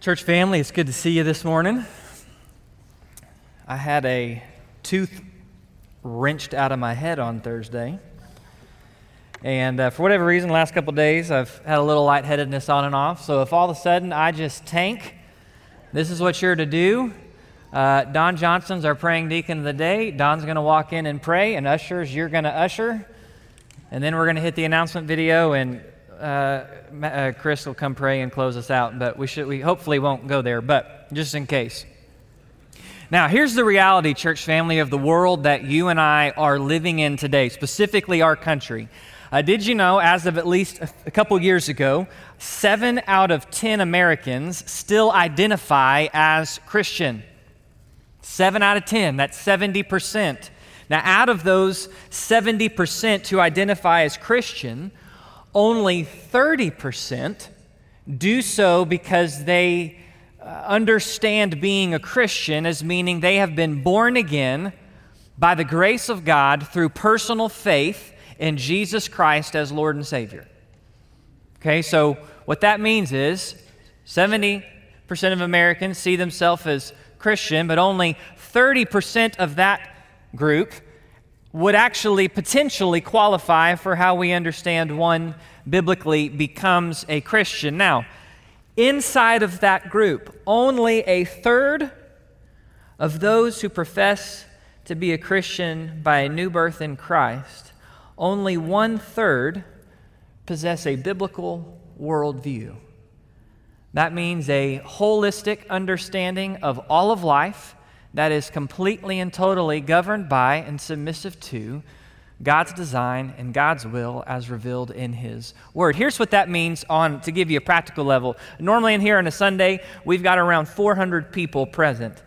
Church family, it's good to see you this morning. I had a tooth wrenched out of my head on Thursday. And uh, for whatever reason, last couple days, I've had a little lightheadedness on and off. So if all of a sudden I just tank, this is what you're to do. Uh, Don Johnson's our praying deacon of the day. Don's going to walk in and pray, and ushers, you're going to usher. And then we're going to hit the announcement video, and uh, uh, Chris will come pray and close us out. But we should, we hopefully won't go there, but just in case. Now, here's the reality, church family, of the world that you and I are living in today, specifically our country. Uh, did you know, as of at least a, couple years ago, seven out of ten Americans still identify as Christian? Seven out of ten, that's 70%. Now, out of those 70% who identify as Christian, only 30% do so because they uh, understand being a Christian as meaning they have been born again by the grace of God through personal faith in Jesus Christ as Lord and Savior. Okay, so what that means is 70% of Americans see themselves as Christian, but only 30% of that group would actually potentially qualify for how we understand one biblically becomes a Christian. Now, inside of that group, only a third of those who profess to be a Christian by a new birth in Christ, only one third possess a biblical worldview. That means a holistic understanding of all of life that is completely and totally governed by and submissive to God's design and God's will as revealed in His Word. Here's what that means on to give you a practical level. Normally in here on a Sunday, we've got around 400 people present.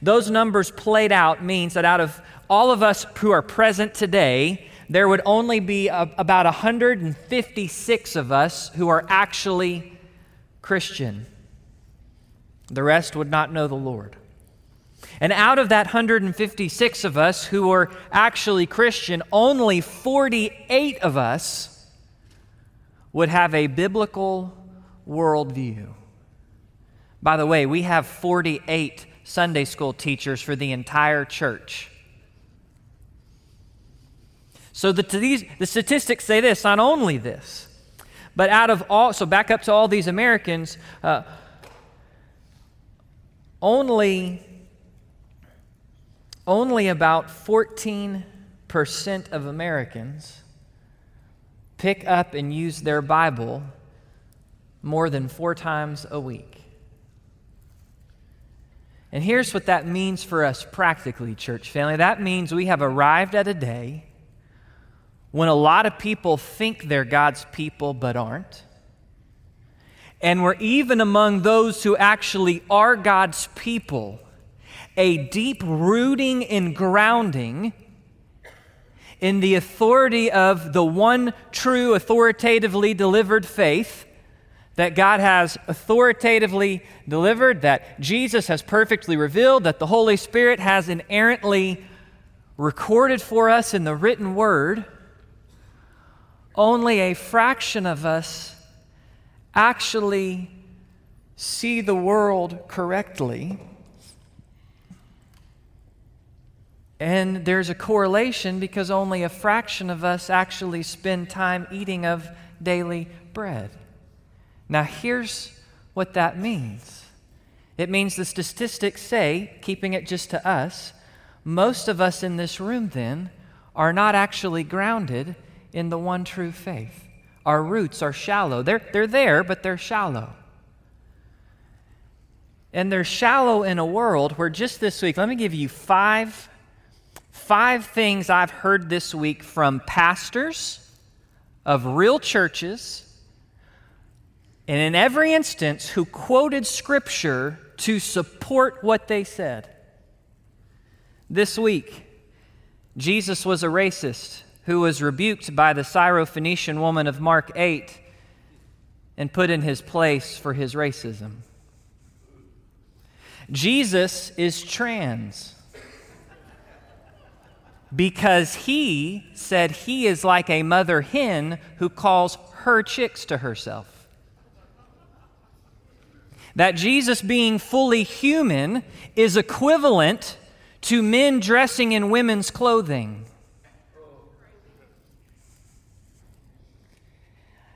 Those numbers played out means that out of all of us who are present today, there would only be a, about 156 of us who are actually Christian. The rest would not know the Lord. And out of that 156 of us who were actually Christian, only 48 of us would have a biblical worldview. By the way, we have 48 Sunday school teachers for the entire church. So the, these, the statistics say this not only this, but out of all, so back up to all these Americans, uh, only only about 14% of Americans pick up and use their Bible more than four times a week. And here's what that means for us practically, church family. That means we have arrived at a day when a lot of people think they're God's people but aren't. And we're even among those who actually are God's people a deep rooting and grounding in the authority of the one true, authoritatively delivered faith that God has authoritatively delivered, that Jesus has perfectly revealed, that the Holy Spirit has inerrantly recorded for us in the written word, only a fraction of us actually see the world correctly And there's a correlation because only a fraction of us actually spend time eating of daily bread. Now, here's what that means it means the statistics say, keeping it just to us, most of us in this room then are not actually grounded in the one true faith. Our roots are shallow. They're, they're there, but they're shallow. And they're shallow in a world where just this week, let me give you five five things I've heard this week from pastors of real churches, and in every instance, who quoted scripture to support what they said. This week, Jesus was a racist who was rebuked by the Syrophoenician woman of Mark 8 and put in his place for his racism. Jesus is trans because he said he is like a mother hen who calls her chicks to herself. that Jesus being fully human is equivalent to men dressing in women's clothing.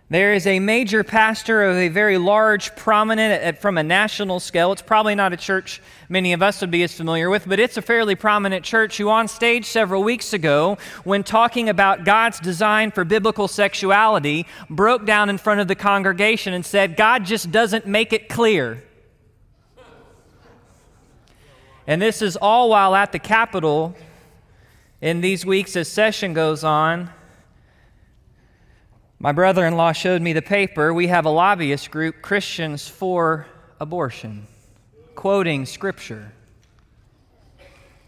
There is a major pastor of a very large, prominent, from a national scale. It's probably not a church many of us would be as familiar with, but it's a fairly prominent church who, on stage several weeks ago, when talking about God's design for biblical sexuality, broke down in front of the congregation and said, God just doesn't make it clear. And this is all while at the Capitol in these weeks as session goes on my brother in law showed me the paper. We have a lobbyist group, Christians for Abortion, quoting scripture.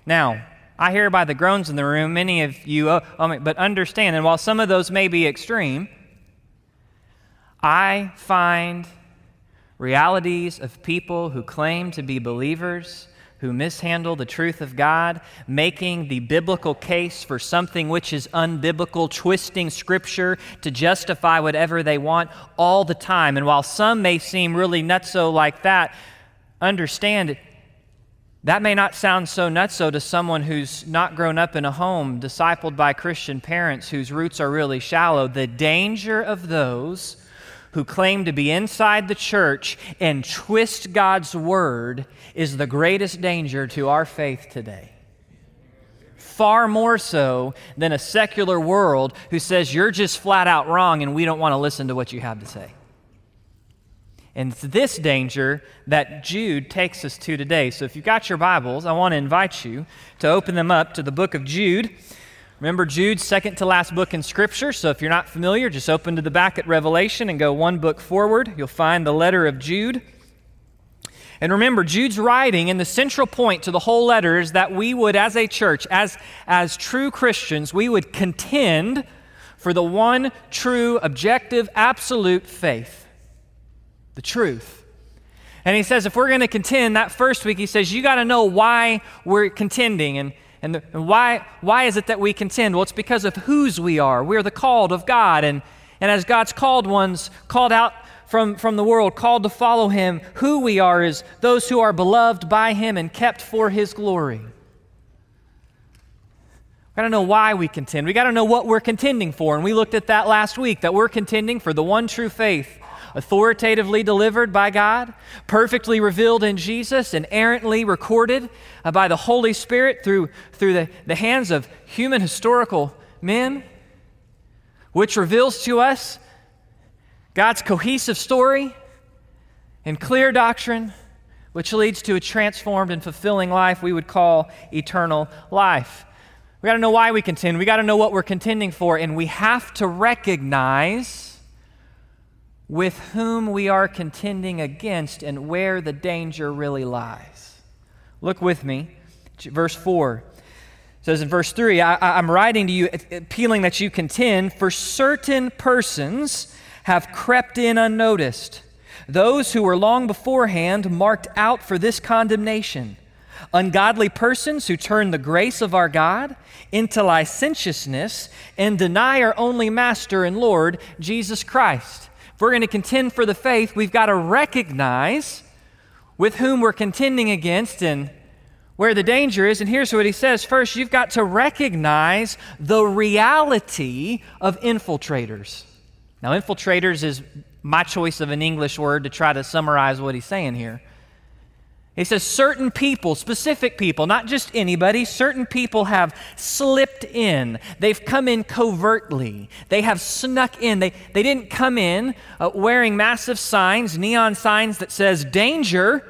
Now, I hear by the groans in the room, many of you, oh, oh, but understand, and while some of those may be extreme, I find realities of people who claim to be believers who mishandle the truth of God, making the biblical case for something which is unbiblical, twisting scripture to justify whatever they want all the time. And while some may seem really nutso like that, understand that may not sound so nutso to someone who's not grown up in a home discipled by Christian parents whose roots are really shallow. The danger of those who claim to be inside the church and twist God's word is the greatest danger to our faith today. Far more so than a secular world who says you're just flat out wrong and we don't want to listen to what you have to say. And it's this danger that Jude takes us to today. So if you've got your Bibles, I want to invite you to open them up to the book of Jude. Remember Jude's second to last book in Scripture, so if you're not familiar, just open to the back at Revelation and go one book forward. You'll find the letter of Jude. And remember, Jude's writing, and the central point to the whole letter is that we would, as a church, as, as true Christians, we would contend for the one true, objective, absolute faith the truth. And he says, if we're going to contend, that first week, he says, you got to know why we're contending. And and, the, and, why, why is it that we contend? Well, it's because of whose we are. We're the called of God. And, and as God's called ones, called out from, from the world, called to follow Him, who we are is those who are beloved by Him and kept for His glory. We got to know why we contend. We got to know what we're contending for. And we looked at that last week that we're contending for the one true faith authoritatively delivered by God, perfectly revealed in Jesus, inerrantly recorded uh, by the Holy Spirit through, through the, the hands of human historical men, which reveals to us God's cohesive story and clear doctrine, which leads to a transformed and fulfilling life we would call eternal life. We got to know why we contend. We got to know what we're contending for, and we have to recognize with whom we are contending against and where the danger really lies. Look with me, verse 4 says in verse 3 I, am writing to you, uh, appealing that you contend, for certain persons have crept in unnoticed, those who were long beforehand marked out for this condemnation. Ungodly persons who turn the grace of our God into licentiousness and deny our only Master and Lord, Jesus Christ. If we're going to contend for the faith, we've got to recognize with whom we're contending against and where the danger is. And here's what he says First, you've got to recognize the reality of infiltrators. Now, infiltrators is my choice of an English word to try to summarize what he's saying here. He says certain people, specific people, not just anybody, certain people have slipped in. They've come in covertly. They have snuck in. They, they didn't come in uh, wearing massive signs, neon signs that says danger,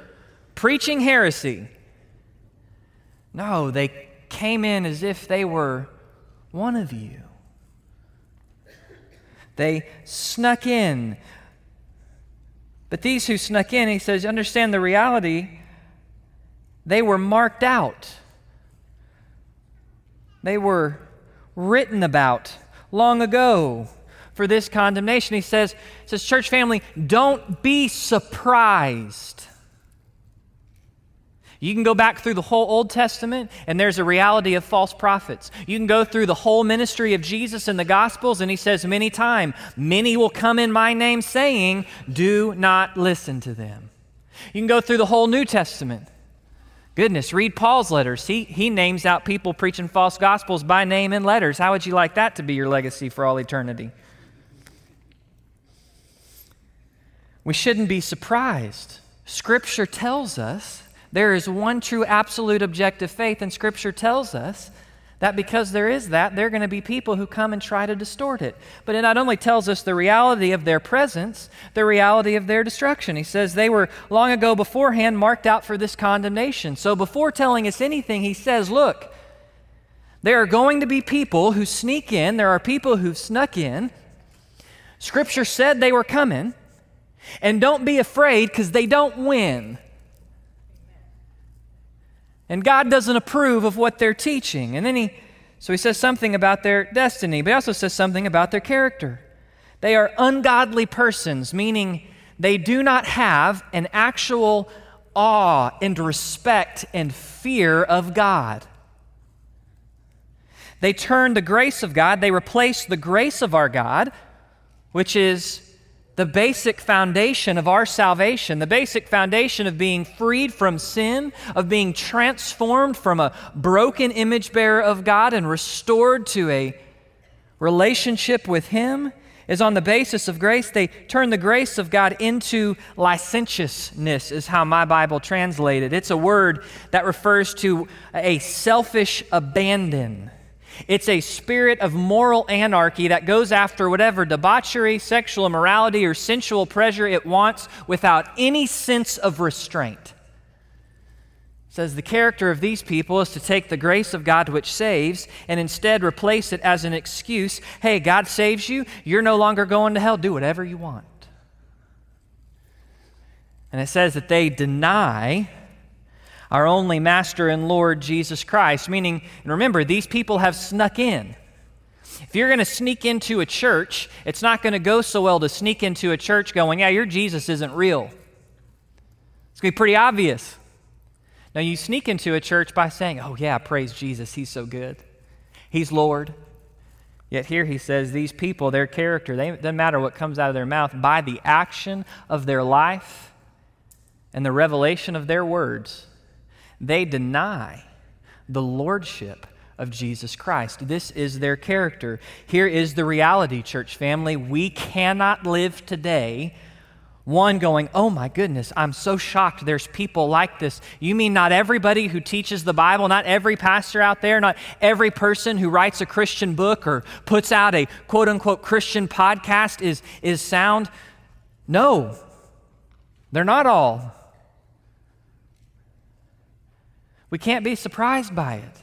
preaching heresy. No, they came in as if they were one of you. They snuck in. But these who snuck in, he says, understand the reality they were marked out, they were written about long ago for this condemnation. He says, says, church family, don't be surprised. You can go back through the whole Old Testament, and there's a reality of false prophets. You can go through the whole ministry of Jesus in the Gospels, and he says many times, Many will come in my name saying, Do not listen to them. You can go through the whole New Testament. Goodness, read Paul's letters. He, he names out people preaching false gospels by name in letters. How would you like that to be your legacy for all eternity? We shouldn't be surprised. Scripture tells us there is one true, absolute, objective faith, and Scripture tells us that because there is that, there are going to be people who come and try to distort it. But it not only tells us the reality of their presence, the reality of their destruction. He says they were long ago beforehand marked out for this condemnation. So before telling us anything, he says, look, there are going to be people who sneak in, there are people who've snuck in. Scripture said they were coming. And don't be afraid because they don't win. And God doesn't approve of what they're teaching. And then he, so he says something about their destiny, but he also says something about their character. They are ungodly persons, meaning they do not have an actual awe and respect and fear of God. They turn the grace of God, they replace the grace of our God, which is the basic foundation of our salvation, the basic foundation of being freed from sin, of being transformed from a broken image bearer of God and restored to a relationship with Him, is on the basis of grace. They turn the grace of God into licentiousness, is how my Bible translated. It's a word that refers to a selfish abandon it's a spirit of moral anarchy that goes after whatever debauchery, sexual immorality, or sensual pleasure it wants without any sense of restraint. It says the character of these people is to take the grace of God which saves and instead replace it as an excuse. Hey, God saves you. You're no longer going to hell. Do whatever you want. And it says that they deny our only Master and Lord Jesus Christ. Meaning, and remember, these people have snuck in. If you're going to sneak into a church, it's not going to go so well to sneak into a church going, yeah, your Jesus isn't real. It's going to be pretty obvious. Now, you sneak into a church by saying, oh, yeah, praise Jesus, he's so good. He's Lord. Yet here he says, these people, their character, they, doesn't matter what comes out of their mouth, by the action of their life and the revelation of their words, they deny the lordship of Jesus Christ. This is their character. Here is the reality, church family. We cannot live today one going, Oh my goodness, I'm so shocked there's people like this. You mean not everybody who teaches the Bible, not every pastor out there, not every person who writes a Christian book or puts out a quote unquote Christian podcast is, is sound? No, they're not all. We can't be surprised by it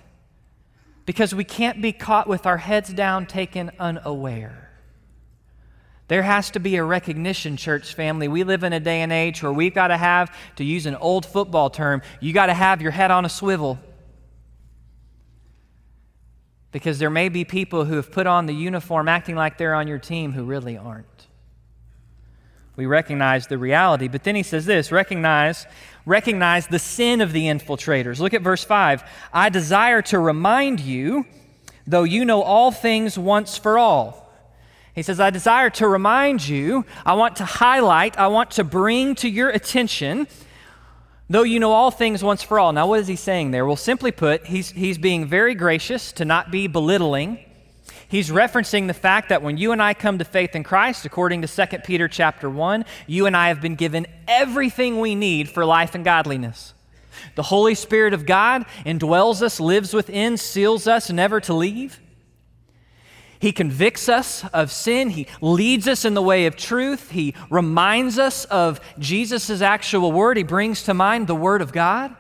because we can't be caught with our heads down, taken unaware. There has to be a recognition, church family. We live in a day and age where we've got to have, to use an old football term, you got to have your head on a swivel. Because there may be people who have put on the uniform acting like they're on your team who really aren't. We recognize the reality. But then he says this recognize recognize the sin of the infiltrators. Look at verse 5. I desire to remind you, though you know all things once for all. He says, I desire to remind you, I want to highlight, I want to bring to your attention, though you know all things once for all. Now, what is he saying there? Well, simply put, he's, he's being very gracious to not be belittling He's referencing the fact that when you and I come to faith in Christ, according to 2 Peter chapter 1, you and I have been given everything we need for life and godliness. The Holy Spirit of God indwells us, lives within, seals us never to leave. He convicts us of sin. He leads us in the way of truth. He reminds us of Jesus' actual word. He brings to mind the word of God.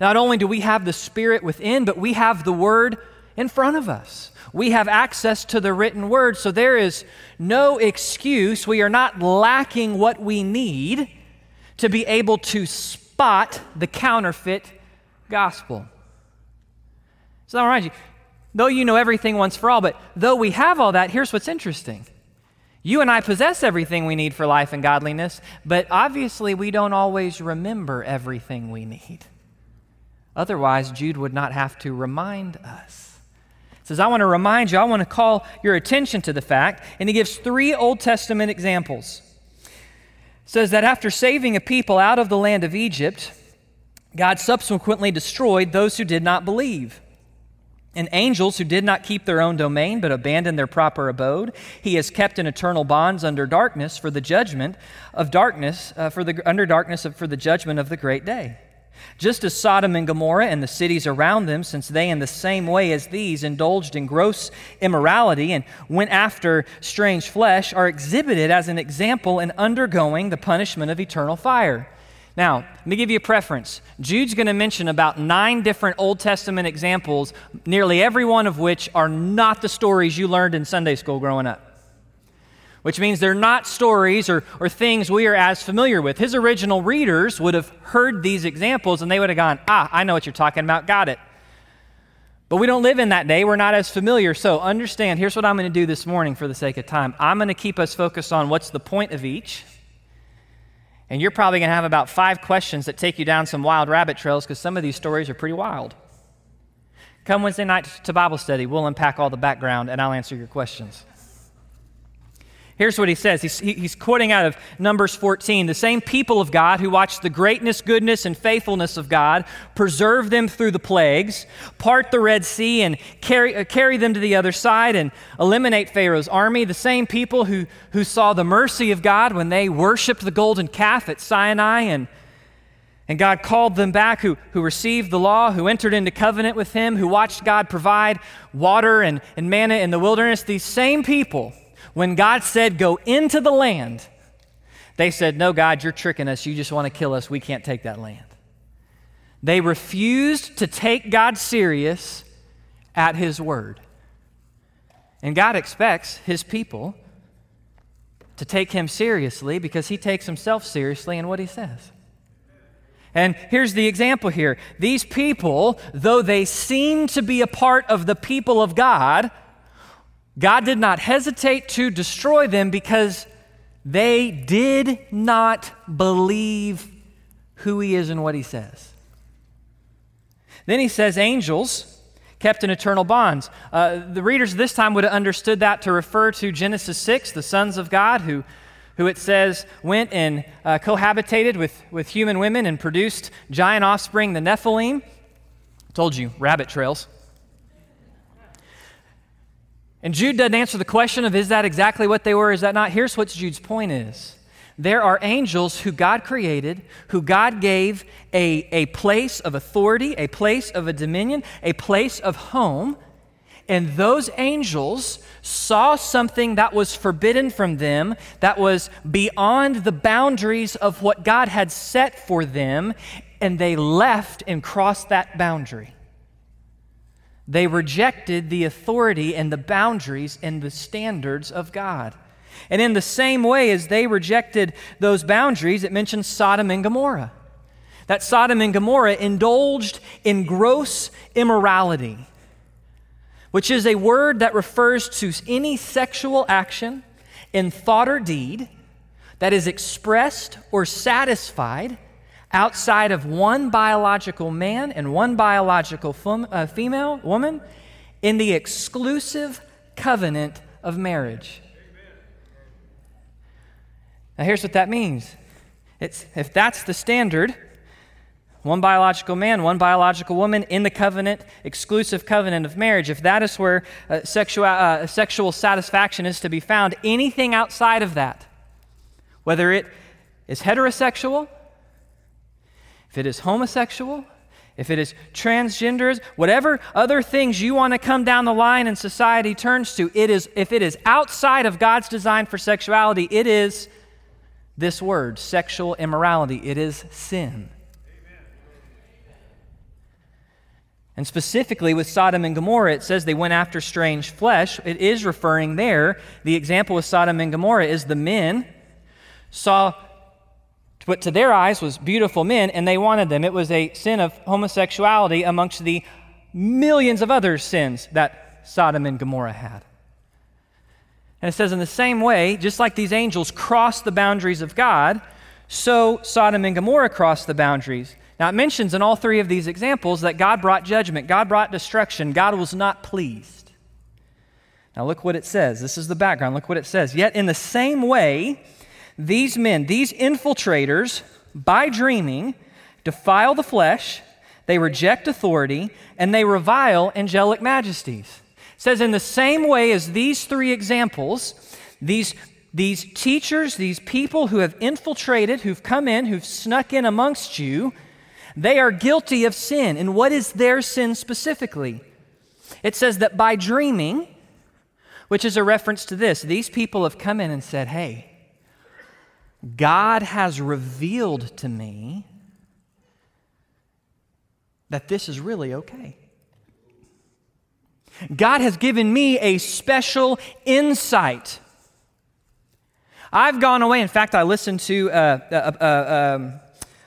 Not only do we have the Spirit within, but we have the word in front of us we have access to the written word, so there is no excuse. We are not lacking what we need to be able to spot the counterfeit gospel. So I'll remind you, though you know everything once for all, but though we have all that, here's what's interesting. You and I possess everything we need for life and godliness, but obviously we don't always remember everything we need. Otherwise, Jude would not have to remind us says, I want to remind you, I want to call your attention to the fact, and he gives three Old Testament examples. says that after saving a people out of the land of Egypt, God subsequently destroyed those who did not believe. And angels who did not keep their own domain but abandoned their proper abode, he has kept in eternal bonds under darkness for the judgment of darkness, uh, for the, under darkness of, for the judgment of the great day. Just as Sodom and Gomorrah and the cities around them, since they in the same way as these indulged in gross immorality and went after strange flesh, are exhibited as an example in undergoing the punishment of eternal fire. Now, let me give you a preference. Jude's going to mention about nine different Old Testament examples, nearly every one of which are not the stories you learned in Sunday school growing up. Which means they're not stories or, or things we are as familiar with. His original readers would have heard these examples and they would have gone, Ah, I know what you're talking about, got it. But we don't live in that day. We're not as familiar. So understand here's what I'm going to do this morning for the sake of time. I'm going to keep us focused on what's the point of each. And you're probably going to have about five questions that take you down some wild rabbit trails because some of these stories are pretty wild. Come Wednesday night to Bible study. We'll unpack all the background and I'll answer your questions. Here's what he says. He's, he's, quoting out of Numbers 14. The same people of God who watched the greatness, goodness, and faithfulness of God preserve them through the plagues, part the Red Sea, and carry, uh, carry them to the other side, and eliminate Pharaoh's army. The same people who, who saw the mercy of God when they worshiped the golden calf at Sinai, and, and God called them back, who, who received the law, who entered into covenant with Him, who watched God provide water and, and manna in the wilderness. These same people when God said, Go into the land, they said, No, God, you're tricking us. You just want to kill us. We can't take that land. They refused to take God serious at His word. And God expects His people to take Him seriously because He takes Himself seriously in what He says. And here's the example here. These people, though they seem to be a part of the people of God, God did not hesitate to destroy them because they did not believe who He is and what He says. Then He says, angels kept in eternal bonds. Uh, the readers this time would have understood that to refer to Genesis 6, the sons of God, who, who it says went and uh, cohabitated with, with human women and produced giant offspring, the Nephilim. Told you, rabbit trails. And Jude doesn't answer the question of is that exactly what they were, is that not? Here's what Jude's point is. There are angels who God created, who God gave a, a place of authority, a place of a dominion, a place of home. And those angels saw something that was forbidden from them, that was beyond the boundaries of what God had set for them, and they left and crossed that boundary. They rejected the authority and the boundaries and the standards of God. And in the same way as they rejected those boundaries, it mentions Sodom and Gomorrah. That Sodom and Gomorrah indulged in gross immorality, which is a word that refers to any sexual action in thought or deed that is expressed or satisfied outside of one biological man and one biological fem- uh, female woman in the exclusive covenant of marriage. Now, here's what that means it's, if that's the standard, one biological man, one biological woman in the covenant, exclusive covenant of marriage, if that is where uh, sexual, uh, sexual satisfaction is to be found, anything outside of that, whether it is heterosexual if it is homosexual, if it is transgenders, whatever other things you want to come down the line and society turns to, it is if it is outside of God's design for sexuality, it is this word, sexual immorality. It is sin. And specifically with Sodom and Gomorrah, it says they went after strange flesh. It is referring there, the example with Sodom and Gomorrah is the men saw what to their eyes was beautiful men, and they wanted them. It was a sin of homosexuality amongst the millions of other sins that Sodom and Gomorrah had. And it says, in the same way, just like these angels crossed the boundaries of God, so Sodom and Gomorrah crossed the boundaries. Now, it mentions in all three of these examples that God brought judgment, God brought destruction, God was not pleased. Now, look what it says. This is the background. Look what it says. Yet, in the same way, these men, these infiltrators, by dreaming, defile the flesh, they reject authority, and they revile angelic majesties. It says, in the same way as these three examples, these, these teachers, these people who have infiltrated, who've come in, who've snuck in amongst you, they are guilty of sin. And what is their sin specifically? It says that by dreaming, which is a reference to this, these people have come in and said, Hey, God has revealed to me that this is really okay. God has given me a special insight. I've gone away. In fact, I listened to a, a, um,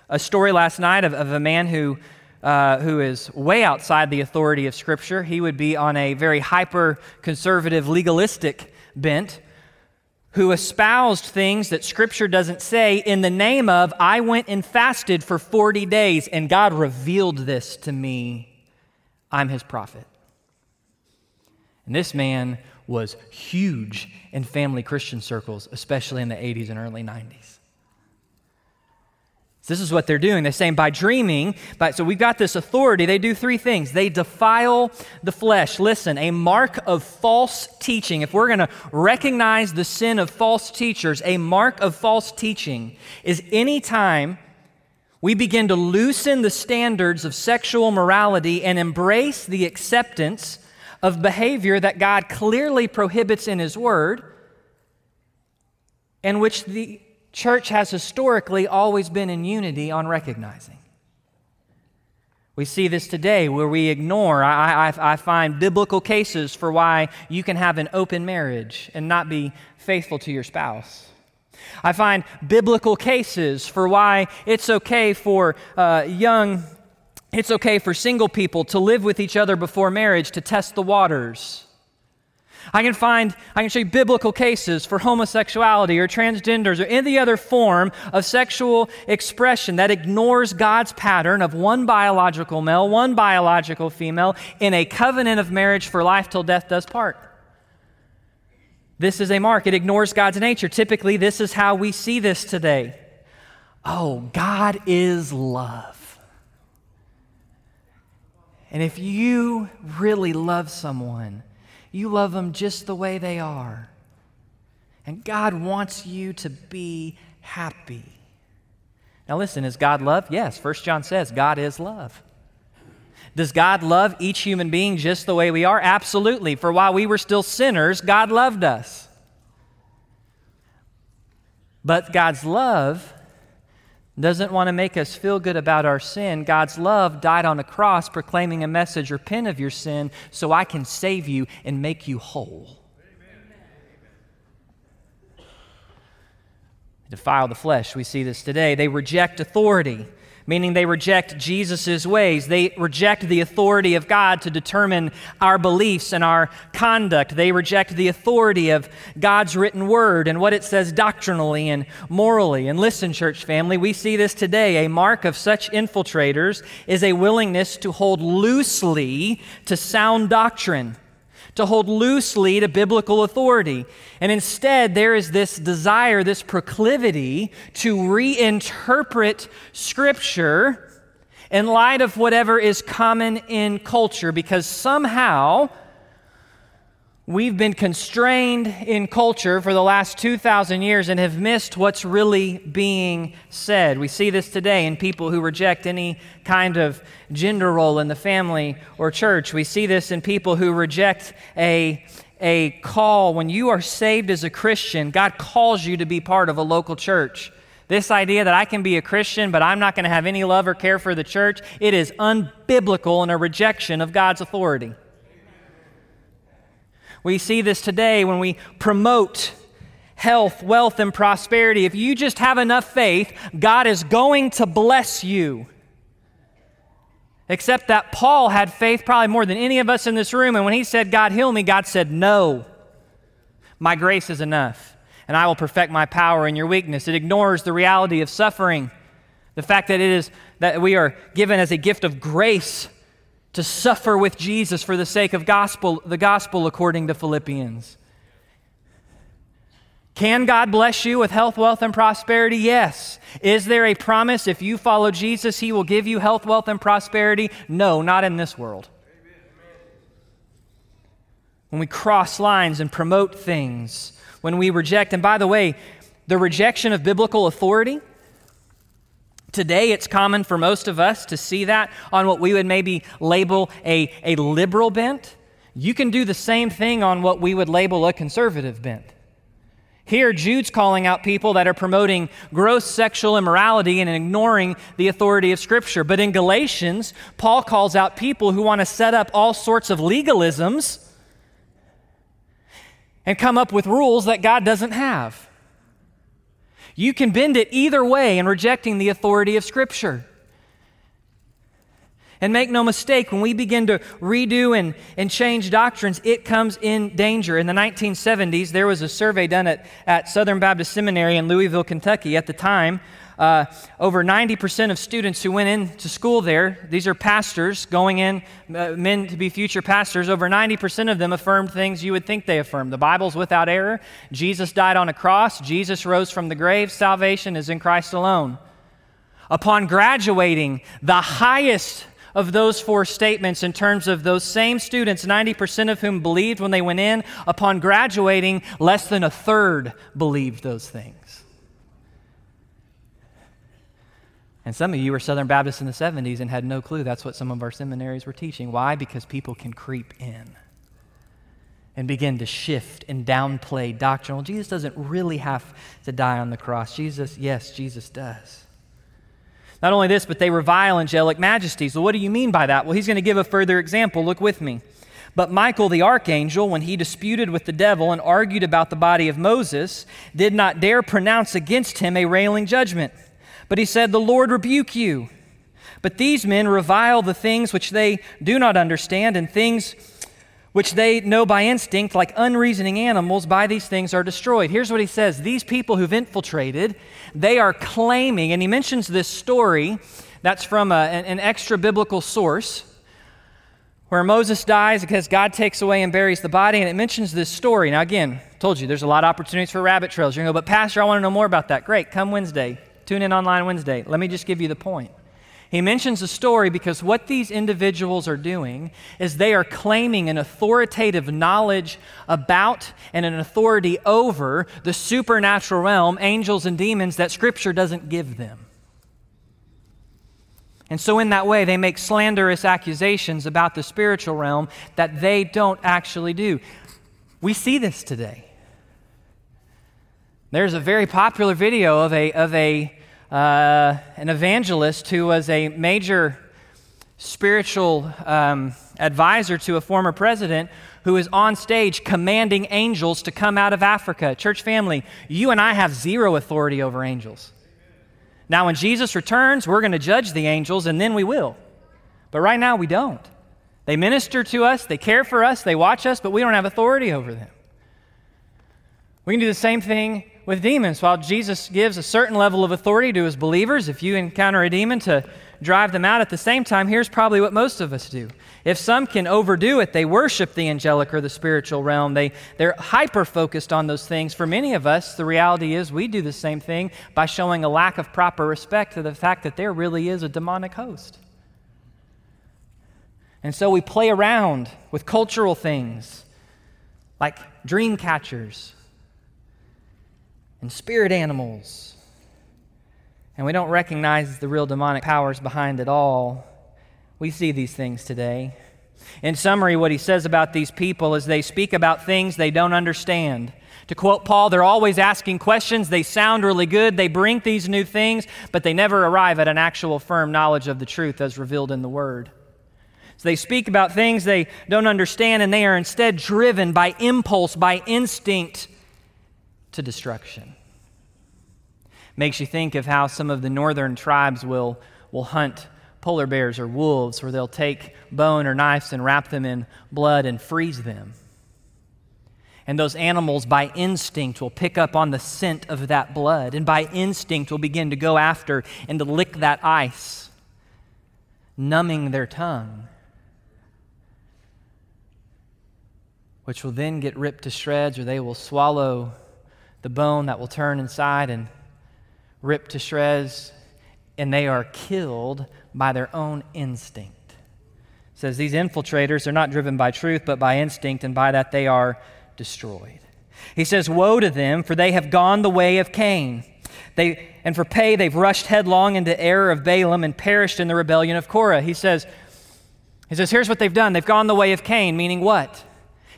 a, story last night of, of a man who, uh, who is way outside the authority of Scripture. He would be on a very hyper conservative, legalistic bent who espoused things that Scripture doesn't say in the name of, I went and fasted for 40 days and God revealed this to me. I'm his prophet. And this man was huge in family Christian circles, especially in the 80s and early 90s. This is what they're doing. They're saying by dreaming, by, so we've got this authority, they do three things. They defile the flesh. Listen, a mark of false teaching, if we're going to recognize the sin of false teachers, a mark of false teaching is any time we begin to loosen the standards of sexual morality and embrace the acceptance of behavior that God clearly prohibits in His Word, and which the church has historically always been in unity on recognizing. We see this today where we ignore. I, I, I, find biblical cases for why you can have an open marriage and not be faithful to your spouse. I find biblical cases for why it's okay for uh, young, it's okay for single people to live with each other before marriage to test the waters. I can find, I can show you biblical cases for homosexuality or transgenders or any other form of sexual expression that ignores God's pattern of one biological male, one biological female in a covenant of marriage for life till death does part. This is a mark. It ignores God's nature. Typically, this is how we see this today. Oh, God is love. And if you really love someone, you love them just the way they are. And God wants you to be happy. Now, listen, is God love? Yes. First John says God is love. Does God love each human being just the way we are? Absolutely. For while we were still sinners, God loved us. But God's love doesn't want to make us feel good about our sin. God's love died on a cross proclaiming a message, repent of your sin so I can save you and make you whole. Defile the flesh. We see this today. They reject authority meaning they reject Jesus' ways. They reject the authority of God to determine our beliefs and our conduct. They reject the authority of God's written word and what it says doctrinally and morally. And listen, church family, we see this today. A mark of such infiltrators is a willingness to hold loosely to sound doctrine to hold loosely to biblical authority. And instead, there is this desire, this proclivity to reinterpret Scripture in light of whatever is common in culture because somehow We've been constrained in culture for the last 2,000 years and have missed what's really being said. We see this today in people who reject any kind of gender role in the family or church. We see this in people who reject a, a call. When you are saved as a Christian, God calls you to be part of a local church. This idea that I can be a Christian, but I'm not going to have any love or care for the church, it is unbiblical and a rejection of God's authority. We see this today when we promote health, wealth, and prosperity. If you just have enough faith, God is going to bless you. Except that Paul had faith probably more than any of us in this room. And when he said, God, heal me, God said, No. My grace is enough, and I will perfect my power in your weakness. It ignores the reality of suffering, the fact that it is that we are given as a gift of grace to suffer with Jesus for the sake of gospel, the gospel according to Philippians. Can God bless you with health, wealth, and prosperity? Yes. Is there a promise if you follow Jesus, He will give you health, wealth, and prosperity? No, not in this world. When we cross lines and promote things, when we reject, and by the way, the rejection of biblical authority, today it's common for most of us to see that on what we would maybe label a, a liberal bent. You can do the same thing on what we would label a conservative bent. Here, Jude's calling out people that are promoting gross sexual immorality and ignoring the authority of Scripture. But in Galatians, Paul calls out people who want to set up all sorts of legalisms and come up with rules that God doesn't have. You can bend it either way in rejecting the authority of Scripture. And make no mistake, when we begin to redo and, and change doctrines, it comes in danger. In the 1970s, there was a survey done at, at Southern Baptist Seminary in Louisville, Kentucky. At the time, uh, over 90% of students who went into school there, these are pastors going in, uh, men to be future pastors, over 90% of them affirmed things you would think they affirmed. The Bible's without error. Jesus died on a cross. Jesus rose from the grave. Salvation is in Christ alone. Upon graduating, the highest of those four statements in terms of those same students, 90% of whom believed when they went in. Upon graduating, less than a third believed those things. And some of you were Southern Baptists in the 70s and had no clue that's what some of our seminaries were teaching. Why? Because people can creep in and begin to shift and downplay doctrinal. Jesus doesn't really have to die on the cross. Jesus, yes, Jesus does. Not only this, but they revile angelic majesties. Well, what do you mean by that? Well, he's going to give a further example. Look with me. But Michael the archangel, when he disputed with the devil and argued about the body of Moses, did not dare pronounce against him a railing judgment. But he said, The Lord rebuke you. But these men revile the things which they do not understand, and things which they know by instinct, like unreasoning animals, by these things are destroyed. Here's what he says These people who've infiltrated, they are claiming, and he mentions this story that's from a, an, an extra biblical source where Moses dies because God takes away and buries the body, and it mentions this story. Now, again, told you there's a lot of opportunities for rabbit trails. You're going to go, but Pastor, I want to know more about that. Great, come Wednesday. Tune in online Wednesday. Let me just give you the point. He mentions a story because what these individuals are doing is they are claiming an authoritative knowledge about and an authority over the supernatural realm, angels and demons, that Scripture doesn't give them. And so, in that way, they make slanderous accusations about the spiritual realm that they don't actually do. We see this today. There's a very popular video of a, of a uh, an evangelist who was a major spiritual um, advisor to a former president who is on stage commanding angels to come out of Africa. Church family, you and I have zero authority over angels. Now, when Jesus returns, we're going to judge the angels and then we will. But right now, we don't. They minister to us, they care for us, they watch us, but we don't have authority over them. We can do the same thing with demons. While Jesus gives a certain level of authority to his believers, if you encounter a demon to drive them out at the same time, here's probably what most of us do. If some can overdo it, they worship the angelic or the spiritual realm. They, they're hyper focused on those things. For many of us, the reality is we do the same thing by showing a lack of proper respect to the fact that there really is a demonic host. And so we play around with cultural things like dream catchers and spirit animals. And we don't recognize the real demonic powers behind it all. We see these things today. In summary, what he says about these people is they speak about things they don't understand. To quote Paul, they're always asking questions. They sound really good. They bring these new things, but they never arrive at an actual firm knowledge of the truth as revealed in the Word. So they speak about things they don't understand, and they are instead driven by impulse, by instinct, to destruction. Makes you think of how some of the northern tribes will, will hunt polar bears or wolves, where they'll take bone or knives and wrap them in blood and freeze them. And those animals, by instinct, will pick up on the scent of that blood, and by instinct, will begin to go after and to lick that ice, numbing their tongue, which will then get ripped to shreds, or they will swallow the bone that will turn inside and rip to shreds, and they are killed by their own instinct. It says these infiltrators are not driven by truth, but by instinct, and by that they are destroyed. He says, Woe to them, for they have gone the way of Cain. They, and for pay, they've rushed headlong into error of Balaam and perished in the rebellion of Korah. He says, he says, Here's what they've done. They've gone the way of Cain, meaning what?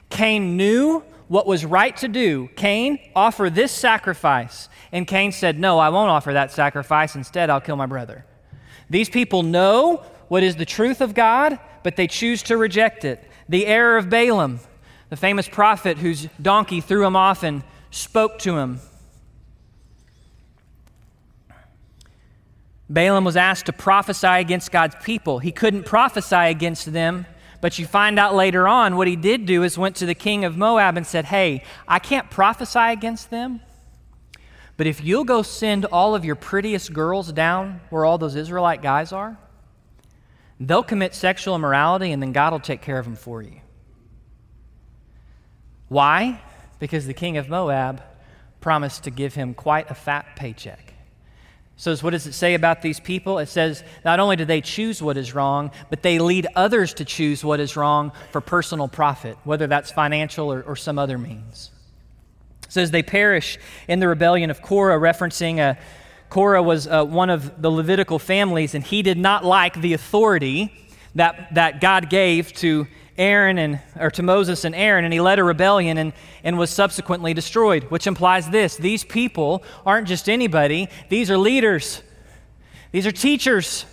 Cain knew what was right to do. Cain, offer this sacrifice. And Cain said, No, I won't offer that sacrifice. Instead, I'll kill my brother. These people know what is the truth of God, but they choose to reject it. The error of Balaam, the famous prophet whose donkey threw him off and spoke to him. Balaam was asked to prophesy against God's people. He couldn't prophesy against them, but you find out later on what he did do is went to the king of Moab and said, Hey, I can't prophesy against them, but if you'll go send all of your prettiest girls down where all those Israelite guys are, they'll commit sexual immorality and then God will take care of them for you. Why? Because the king of Moab promised to give him quite a fat paycheck. So, what does it say about these people? It says not only do they choose what is wrong, but they lead others to choose what is wrong for personal profit, whether that's financial or, or some other means. It says they perish in the rebellion of Korah, referencing a, uh, Korah was uh, one of the Levitical families, and he did not like the authority that, that God gave to Aaron and or to Moses and Aaron, and he led a rebellion and, and was subsequently destroyed, which implies this these people aren't just anybody, these are leaders, these are teachers.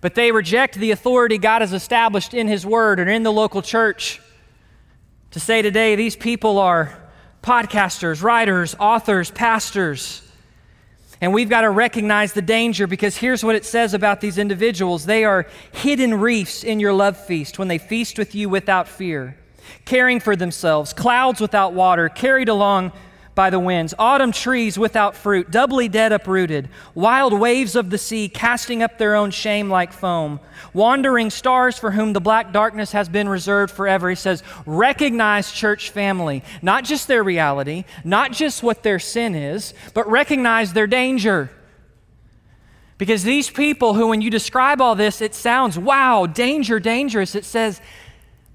But they reject the authority God has established in His Word and in the local church. To say today, these people are podcasters, writers, authors, pastors. And we've got to recognize the danger because here's what it says about these individuals. They are hidden reefs in your love feast when they feast with you without fear, caring for themselves, clouds without water, carried along by the winds, autumn trees without fruit, doubly dead uprooted, wild waves of the sea casting up their own shame like foam, wandering stars for whom the black darkness has been reserved forever. He says, recognize church family, not just their reality, not just what their sin is, but recognize their danger. Because these people who, when you describe all this, it sounds, wow, danger, dangerous. It says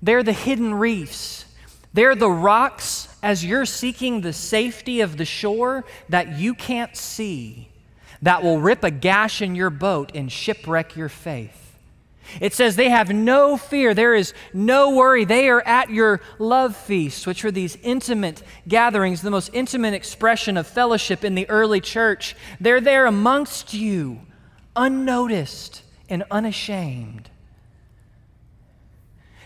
they're the hidden reefs, they're the rocks as you're seeking the safety of the shore that you can't see, that will rip a gash in your boat and shipwreck your faith. It says they have no fear. There is no worry. They are at your love feasts, which were these intimate gatherings, the most intimate expression of fellowship in the early church. They're there amongst you, unnoticed and unashamed.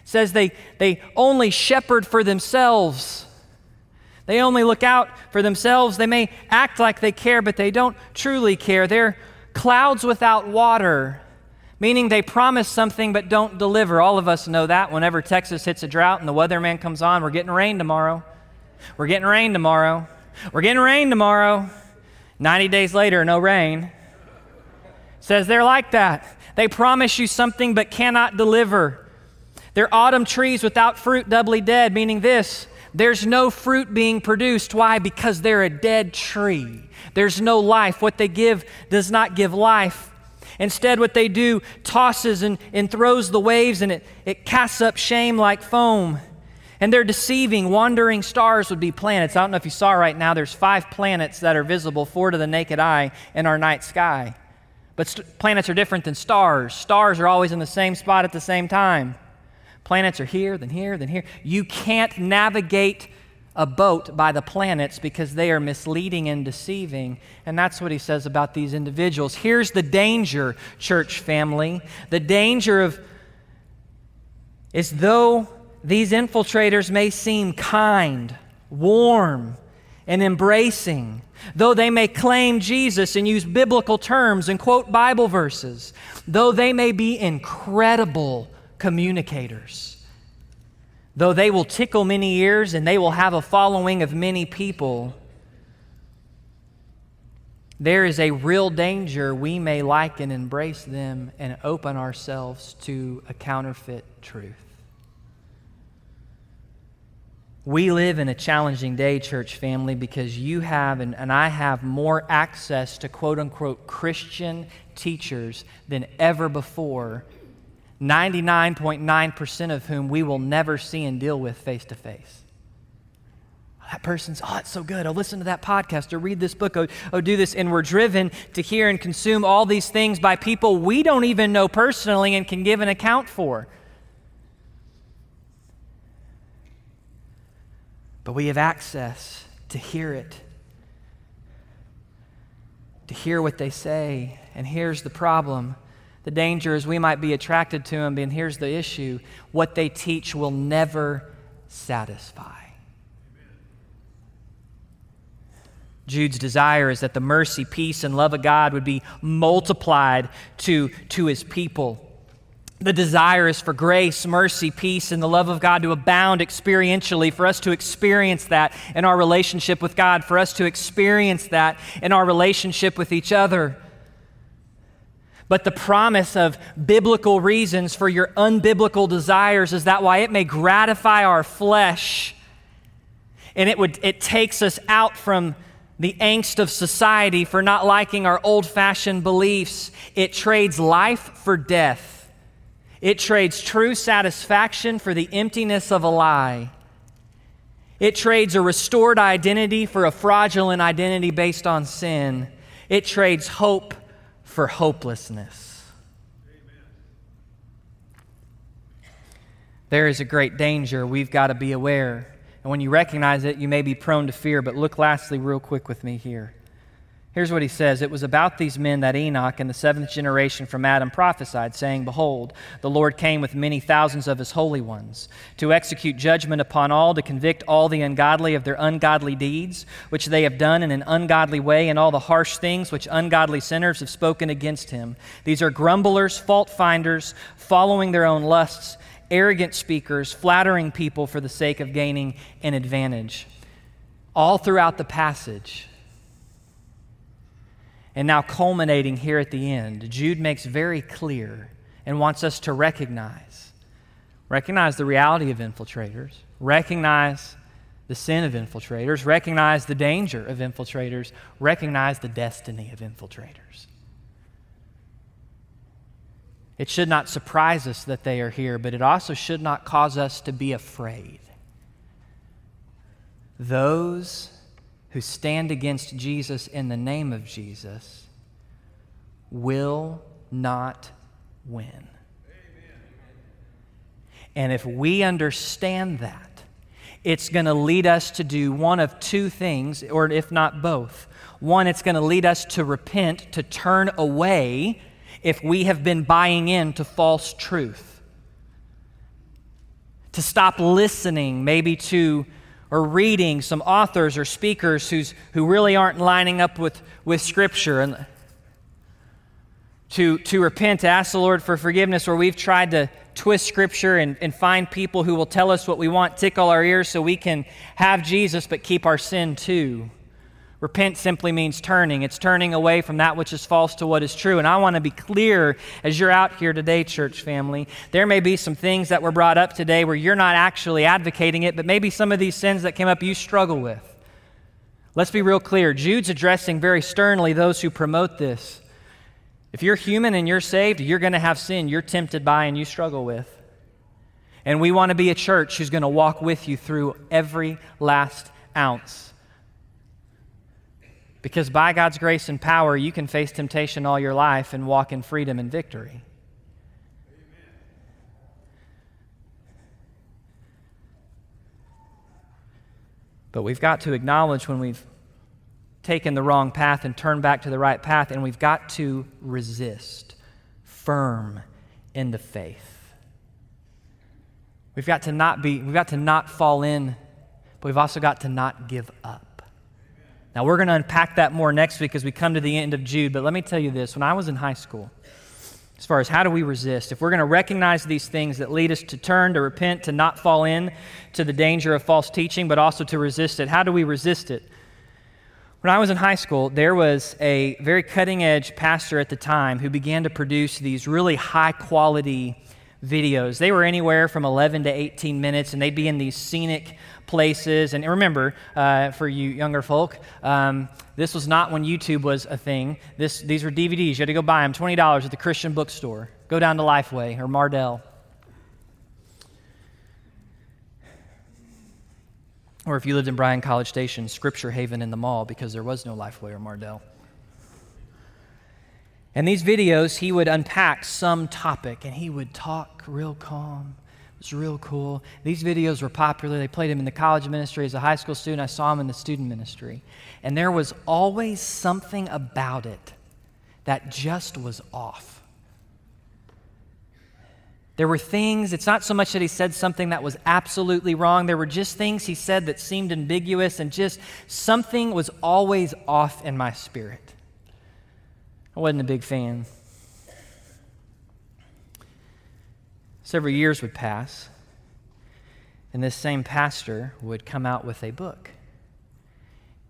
It says they, they only shepherd for themselves. They only look out for themselves. They may act like they care, but they don't truly care. They're clouds without water, meaning they promise something but don't deliver. All of us know that whenever Texas hits a drought and the weatherman comes on, we're getting rain tomorrow. We're getting rain tomorrow. We're getting rain tomorrow. 90 days later, no rain. says they're like that. They promise you something but cannot deliver. They're autumn trees without fruit, doubly dead, meaning this there's no fruit being produced. Why? Because they're a dead tree. There's no life. What they give does not give life. Instead, what they do tosses and, and throws the waves and it, it casts up shame like foam. And they're deceiving. Wandering stars would be planets. I don't know if you saw right now, there's five planets that are visible, four to the naked eye in our night sky. But st- planets are different than stars. Stars are always in the same spot at the same time. Planets are here, then here, then here. You can't navigate a boat by the planets because they are misleading and deceiving. And that's what he says about these individuals. Here's the danger, church family. The danger of is though these infiltrators may seem kind, warm, and embracing, though they may claim Jesus and use biblical terms and quote Bible verses, though they may be incredible communicators. Though they will tickle many ears and they will have a following of many people, there is a real danger we may like and embrace them and open ourselves to a counterfeit truth. We live in a challenging day, church family, because you have and, and I have more access to quote unquote Christian teachers than ever before, 99.9% of whom we will never see and deal with face to face. That person's, oh, it's so good. I'll listen to that podcast or read this book or, or do this. And we're driven to hear and consume all these things by people we don't even know personally and can give an account for. but we have access to hear it, to hear what they say. And here's the problem the danger is we might be attracted to them, and here's the issue what they teach will never satisfy. Jude's desire is that the mercy, peace, and love of God would be multiplied to, to his people. The desire is for grace, mercy, peace, and the love of God to abound experientially, for us to experience that in our relationship with God, for us to experience that in our relationship with each other. But the promise of biblical reasons for your unbiblical desires is that why it may gratify our flesh and it, would, it takes us out from the angst of society for not liking our old fashioned beliefs. It trades life for death. It trades true satisfaction for the emptiness of a lie. It trades a restored identity for a fraudulent identity based on sin. It trades hope for hopelessness. Amen. There is a great danger we've got to be aware. And when you recognize it, you may be prone to fear. But look lastly, real quick with me here. Here's what he says It was about these men that Enoch in the seventh generation from Adam prophesied, saying, Behold, the Lord came with many thousands of his holy ones to execute judgment upon all, to convict all the ungodly of their ungodly deeds, which they have done in an ungodly way, and all the harsh things which ungodly sinners have spoken against him. These are grumblers, fault finders, following their own lusts, arrogant speakers, flattering people for the sake of gaining an advantage. All throughout the passage, and now, culminating here at the end, Jude makes very clear and wants us to recognize recognize the reality of infiltrators, recognize the sin of infiltrators, recognize the danger of infiltrators, recognize the destiny of infiltrators. It should not surprise us that they are here, but it also should not cause us to be afraid. Those who stand against Jesus in the name of Jesus will not win. And if we understand that, it's going to lead us to do one of two things, or if not both. One, it's going to lead us to repent, to turn away if we have been buying into false truth, to stop listening maybe to or reading some authors or speakers who's, who really aren't lining up with, with Scripture. And to, to repent, to ask the Lord for forgiveness, where we've tried to twist Scripture and, and find people who will tell us what we want, tickle our ears so we can have Jesus but keep our sin too. Repent simply means turning. It's turning away from that which is false to what is true. And I want to be clear as you're out here today, church family. There may be some things that were brought up today where you're not actually advocating it, but maybe some of these sins that came up you struggle with. Let's be real clear. Jude's addressing very sternly those who promote this. If you're human and you're saved, you're going to have sin you're tempted by and you struggle with. And we want to be a church who's going to walk with you through every last ounce. Because by God's grace and power, you can face temptation all your life and walk in freedom and victory. But we've got to acknowledge when we've taken the wrong path and turned back to the right path, and we've got to resist, firm in the faith. We've got to not be, we've got to not fall in, but we've also got to not give up. Now, we're going to unpack that more next week as we come to the end of Jude, but let me tell you this. When I was in high school, as far as how do we resist, if we're going to recognize these things that lead us to turn, to repent, to not fall in to the danger of false teaching, but also to resist it, how do we resist it? When I was in high school, there was a very cutting edge pastor at the time who began to produce these really high quality videos. They were anywhere from 11 to 18 minutes, and they'd be in these scenic places. And remember, uh, for you younger folk, um, this was not when YouTube was a thing. This, these were DVDs. You had to go buy them, $20 at the Christian bookstore. Go down to Lifeway or Mardel. Or if you lived in Bryan College Station, Scripture Haven in the mall because there was no Lifeway or Mardel. And these videos, he would unpack some topic and he would talk real calm. It was real cool. These videos were popular. They played him in the college ministry as a high school student. I saw him in the student ministry. And there was always something about it that just was off. There were things, it's not so much that he said something that was absolutely wrong. There were just things he said that seemed ambiguous, and just something was always off in my spirit. I wasn't a big fan. Several years would pass, and this same pastor would come out with a book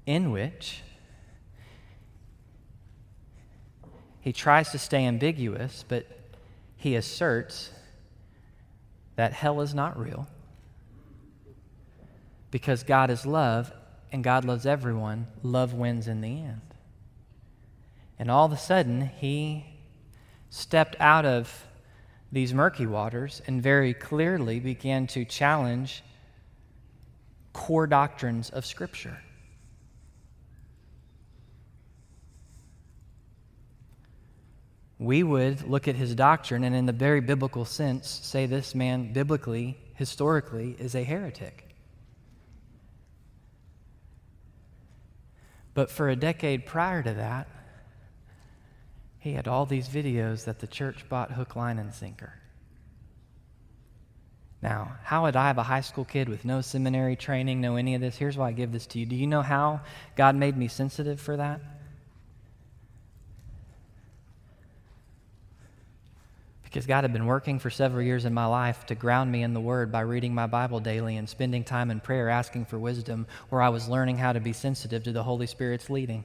in which he tries to stay ambiguous, but he asserts that hell is not real because God is love and God loves everyone. Love wins in the end. And all of a sudden, he stepped out of these murky waters and very clearly began to challenge core doctrines of Scripture. We would look at his doctrine and, in the very biblical sense, say this man, biblically, historically, is a heretic. But for a decade prior to that, he had all these videos that the church bought hook, line, and sinker. Now, how would I have a high school kid with no seminary training, know any of this? Here's why I give this to you. Do you know how God made me sensitive for that? Because God had been working for several years in my life to ground me in the Word by reading my Bible daily and spending time in prayer asking for wisdom, where I was learning how to be sensitive to the Holy Spirit's leading.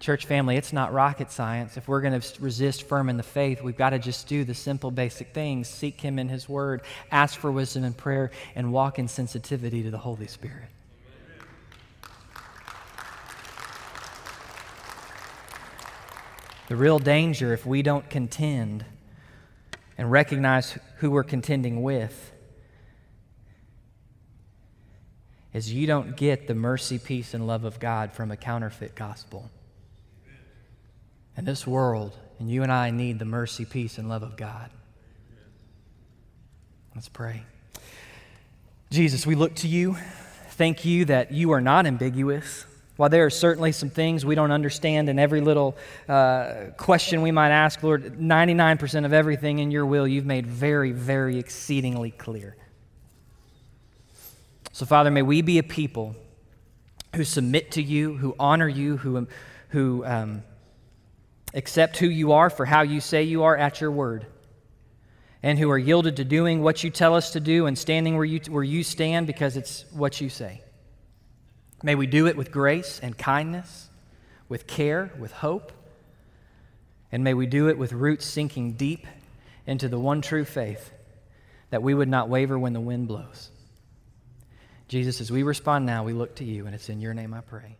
Church family, it's not rocket science. If we're going to resist firm in the faith, we've got to just do the simple, basic things seek Him in His Word, ask for wisdom and prayer, and walk in sensitivity to the Holy Spirit. The real danger, if we don't contend and recognize who we're contending with, is you don't get the mercy, peace, and love of God from a counterfeit gospel. And this world, and you and I need the mercy, peace, and love of God. Let's pray. Jesus, we look to you. Thank you that you are not ambiguous. While there are certainly some things we don't understand in every little uh, question we might ask, Lord, 99% of everything in your will you've made very, very exceedingly clear. So, Father, may we be a people who submit to you, who honor you, who, who um, accept who you are for how you say you are at your word, and who are yielded to doing what you tell us to do and standing where you, where you stand because it's what you say. May we do it with grace and kindness, with care, with hope, and may we do it with roots sinking deep into the one true faith that we would not waver when the wind blows. Jesus, as we respond now, we look to you, and it's in your name I pray.